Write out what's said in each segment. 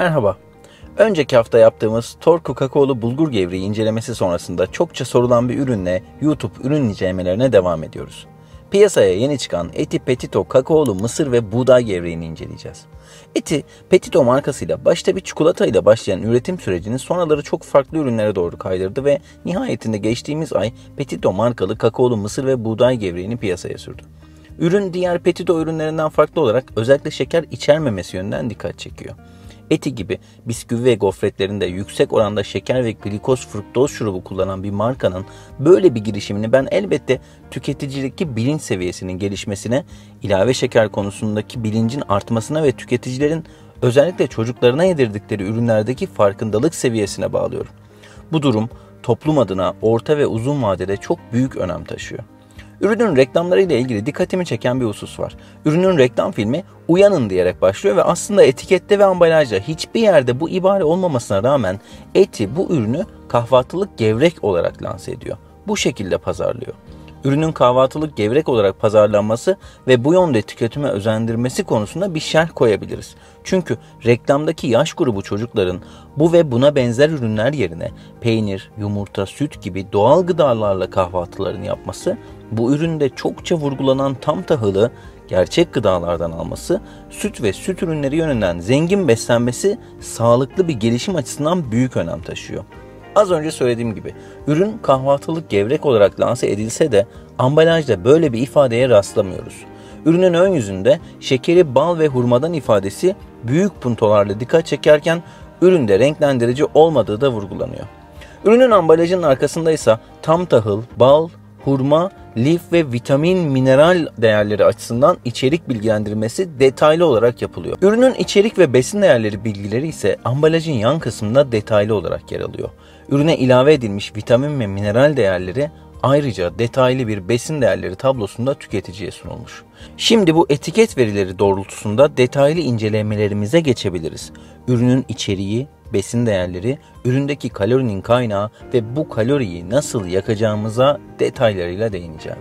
Merhaba. Önceki hafta yaptığımız Torku kakaolu bulgur gevreği incelemesi sonrasında çokça sorulan bir ürünle YouTube ürün incelemelerine devam ediyoruz. Piyasaya yeni çıkan Eti Petito kakaolu mısır ve buğday gevreğini inceleyeceğiz. Eti Petito markasıyla başta bir çikolata ile başlayan üretim sürecini sonraları çok farklı ürünlere doğru kaydırdı ve nihayetinde geçtiğimiz ay Petito markalı kakaolu mısır ve buğday gevreğini piyasaya sürdü. Ürün diğer Petito ürünlerinden farklı olarak özellikle şeker içermemesi yönünden dikkat çekiyor. Eti gibi bisküvi ve gofretlerinde yüksek oranda şeker ve glikoz fruktoz şurubu kullanan bir markanın böyle bir girişimini ben elbette tüketicilik bilinç seviyesinin gelişmesine, ilave şeker konusundaki bilincin artmasına ve tüketicilerin özellikle çocuklarına yedirdikleri ürünlerdeki farkındalık seviyesine bağlıyorum. Bu durum toplum adına orta ve uzun vadede çok büyük önem taşıyor. Ürünün reklamları ile ilgili dikkatimi çeken bir husus var. Ürünün reklam filmi uyanın diyerek başlıyor ve aslında etikette ve ambalajda hiçbir yerde bu ibare olmamasına rağmen eti bu ürünü kahvaltılık gevrek olarak lanse ediyor. Bu şekilde pazarlıyor ürünün kahvaltılık gevrek olarak pazarlanması ve bu yönde tüketime özendirmesi konusunda bir şerh koyabiliriz. Çünkü reklamdaki yaş grubu çocukların bu ve buna benzer ürünler yerine peynir, yumurta, süt gibi doğal gıdalarla kahvaltılarını yapması, bu üründe çokça vurgulanan tam tahılı gerçek gıdalardan alması, süt ve süt ürünleri yönünden zengin beslenmesi sağlıklı bir gelişim açısından büyük önem taşıyor. Az önce söylediğim gibi ürün kahvaltılık gevrek olarak lanse edilse de ambalajda böyle bir ifadeye rastlamıyoruz. Ürünün ön yüzünde şekeri bal ve hurmadan ifadesi büyük puntolarla dikkat çekerken üründe renklendirici olmadığı da vurgulanıyor. Ürünün ambalajının arkasında ise tam tahıl, bal, hurma, lif ve vitamin, mineral değerleri açısından içerik bilgilendirmesi detaylı olarak yapılıyor. Ürünün içerik ve besin değerleri bilgileri ise ambalajın yan kısmında detaylı olarak yer alıyor. Ürüne ilave edilmiş vitamin ve mineral değerleri ayrıca detaylı bir besin değerleri tablosunda tüketiciye sunulmuş. Şimdi bu etiket verileri doğrultusunda detaylı incelemelerimize geçebiliriz. Ürünün içeriği, besin değerleri, üründeki kalorinin kaynağı ve bu kaloriyi nasıl yakacağımıza detaylarıyla değineceğim.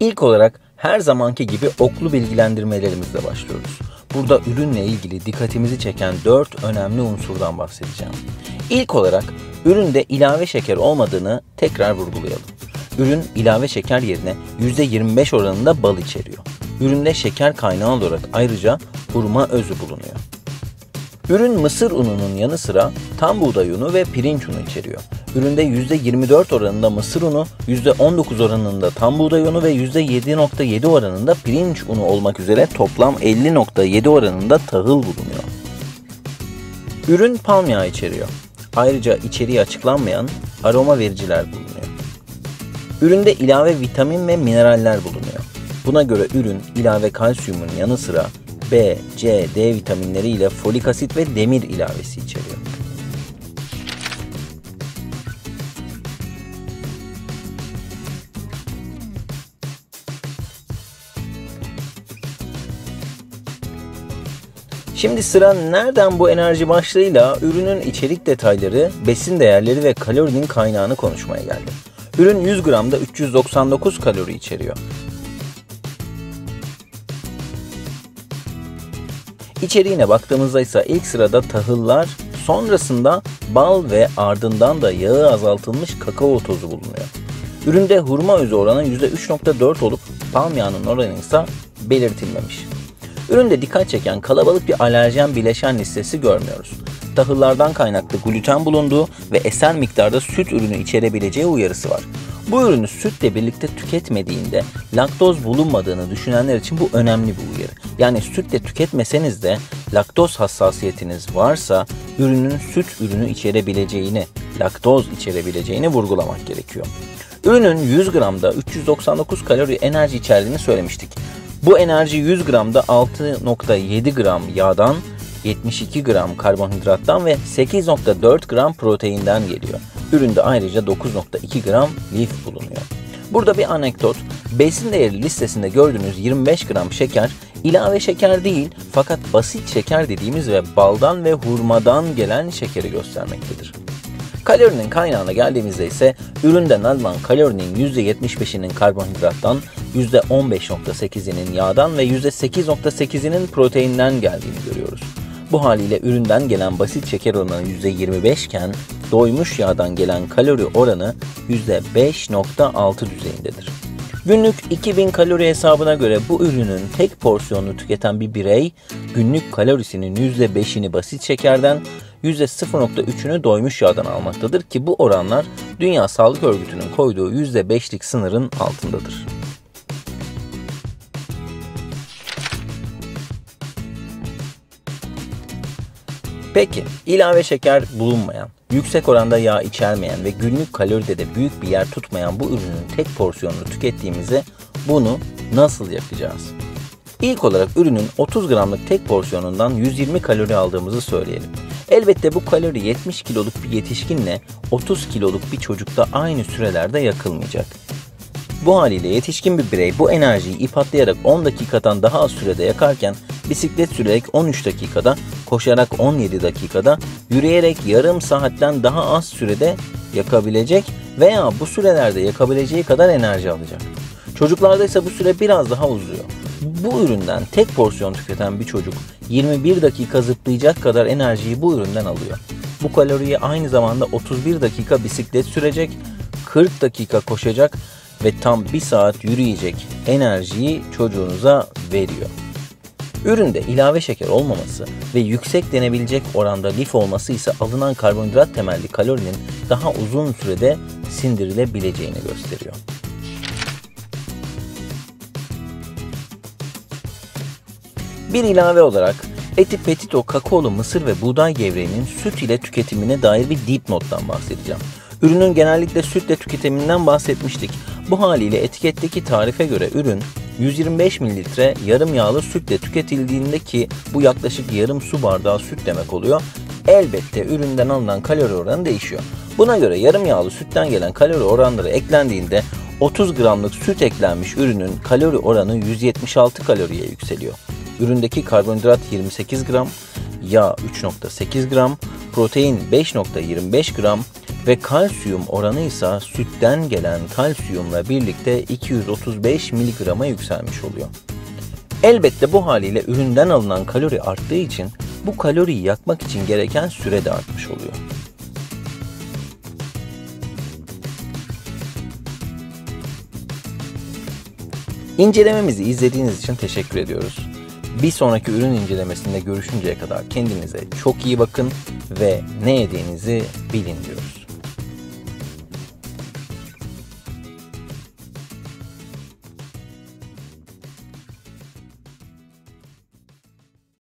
İlk olarak her zamanki gibi oklu bilgilendirmelerimizle başlıyoruz. Burada ürünle ilgili dikkatimizi çeken 4 önemli unsurdan bahsedeceğim. İlk olarak üründe ilave şeker olmadığını tekrar vurgulayalım. Ürün ilave şeker yerine %25 oranında bal içeriyor. Üründe şeker kaynağı olarak ayrıca hurma özü bulunuyor. Ürün mısır ununun yanı sıra tam buğday unu ve pirinç unu içeriyor. Üründe %24 oranında mısır unu, %19 oranında tam buğday unu ve %7.7 oranında pirinç unu olmak üzere toplam 50.7 oranında tahıl bulunuyor. Ürün palm yağı içeriyor. Ayrıca içeriği açıklanmayan aroma vericiler bulunuyor. Üründe ilave vitamin ve mineraller bulunuyor. Buna göre ürün ilave kalsiyumun yanı sıra B, C, D vitaminleri ile folik asit ve demir ilavesi içeriyor. Şimdi sıra nereden bu enerji başlığıyla ürünün içerik detayları, besin değerleri ve kalorinin kaynağını konuşmaya geldi. Ürün 100 gramda 399 kalori içeriyor. İçeriğine baktığımızda ise ilk sırada tahıllar, sonrasında bal ve ardından da yağı azaltılmış kakao tozu bulunuyor. Üründe hurma özü oranı %3.4 olup palm yağının oranı ise belirtilmemiş. Üründe dikkat çeken kalabalık bir alerjen bileşen listesi görmüyoruz. Tahıllardan kaynaklı gluten bulunduğu ve eser miktarda süt ürünü içerebileceği uyarısı var. Bu ürünü sütle birlikte tüketmediğinde laktoz bulunmadığını düşünenler için bu önemli bir uyarı. Yani sütle tüketmeseniz de laktoz hassasiyetiniz varsa ürünün süt ürünü içerebileceğini, laktoz içerebileceğini vurgulamak gerekiyor. Ürünün 100 gramda 399 kalori enerji içerdiğini söylemiştik. Bu enerji 100 gramda 6.7 gram yağdan, 72 gram karbonhidrattan ve 8.4 gram proteinden geliyor. Üründe ayrıca 9.2 gram lif bulunuyor. Burada bir anekdot. Besin değeri listesinde gördüğünüz 25 gram şeker ilave şeker değil fakat basit şeker dediğimiz ve baldan ve hurmadan gelen şekeri göstermektedir. Kalorinin kaynağına geldiğimizde ise üründen alınan kalorinin %75'inin karbonhidrattan, %15.8'inin yağdan ve %8.8'inin proteinden geldiğini görüyoruz. Bu haliyle üründen gelen basit şeker oranı %25 iken doymuş yağdan gelen kalori oranı %5.6 düzeyindedir. Günlük 2000 kalori hesabına göre bu ürünün tek porsiyonunu tüketen bir birey günlük kalorisinin %5'ini basit şekerden, %0.3'ünü doymuş yağdan almaktadır ki bu oranlar Dünya Sağlık Örgütü'nün koyduğu %5'lik sınırın altındadır. Peki, ilave şeker bulunmayan, yüksek oranda yağ içermeyen ve günlük kaloride de büyük bir yer tutmayan bu ürünün tek porsiyonunu tükettiğimizde bunu nasıl yapacağız? İlk olarak ürünün 30 gramlık tek porsiyonundan 120 kalori aldığımızı söyleyelim. Elbette bu kalori 70 kiloluk bir yetişkinle 30 kiloluk bir çocukta aynı sürelerde yakılmayacak. Bu haliyle yetişkin bir birey bu enerjiyi ip atlayarak 10 dakikadan daha az sürede yakarken bisiklet sürerek 13 dakikada, koşarak 17 dakikada, yürüyerek yarım saatten daha az sürede yakabilecek veya bu sürelerde yakabileceği kadar enerji alacak. Çocuklarda ise bu süre biraz daha uzuyor. Bu üründen tek porsiyon tüketen bir çocuk 21 dakika zıplayacak kadar enerjiyi bu üründen alıyor. Bu kaloriyi aynı zamanda 31 dakika bisiklet sürecek, 40 dakika koşacak ve tam 1 saat yürüyecek enerjiyi çocuğunuza veriyor. Üründe ilave şeker olmaması ve yüksek denebilecek oranda lif olması ise alınan karbonhidrat temelli kalorinin daha uzun sürede sindirilebileceğini gösteriyor. Bir ilave olarak Eti Petito kakaolu mısır ve buğday gevreğinin süt ile tüketimine dair bir dipnottan bahsedeceğim. Ürünün genellikle sütle tüketiminden bahsetmiştik. Bu haliyle etiketteki tarife göre ürün 125 mililitre yarım yağlı sütle tüketildiğinde ki bu yaklaşık yarım su bardağı süt demek oluyor. Elbette üründen alınan kalori oranı değişiyor. Buna göre yarım yağlı sütten gelen kalori oranları eklendiğinde 30 gramlık süt eklenmiş ürünün kalori oranı 176 kaloriye yükseliyor. Üründeki karbonhidrat 28 gram, yağ 3.8 gram, protein 5.25 gram ve kalsiyum oranı ise sütten gelen kalsiyumla birlikte 235 miligrama yükselmiş oluyor. Elbette bu haliyle üründen alınan kalori arttığı için bu kaloriyi yakmak için gereken süre de artmış oluyor. İncelememizi izlediğiniz için teşekkür ediyoruz. Bir sonraki ürün incelemesinde görüşünceye kadar kendinize çok iyi bakın ve ne yediğinizi bilin diyoruz.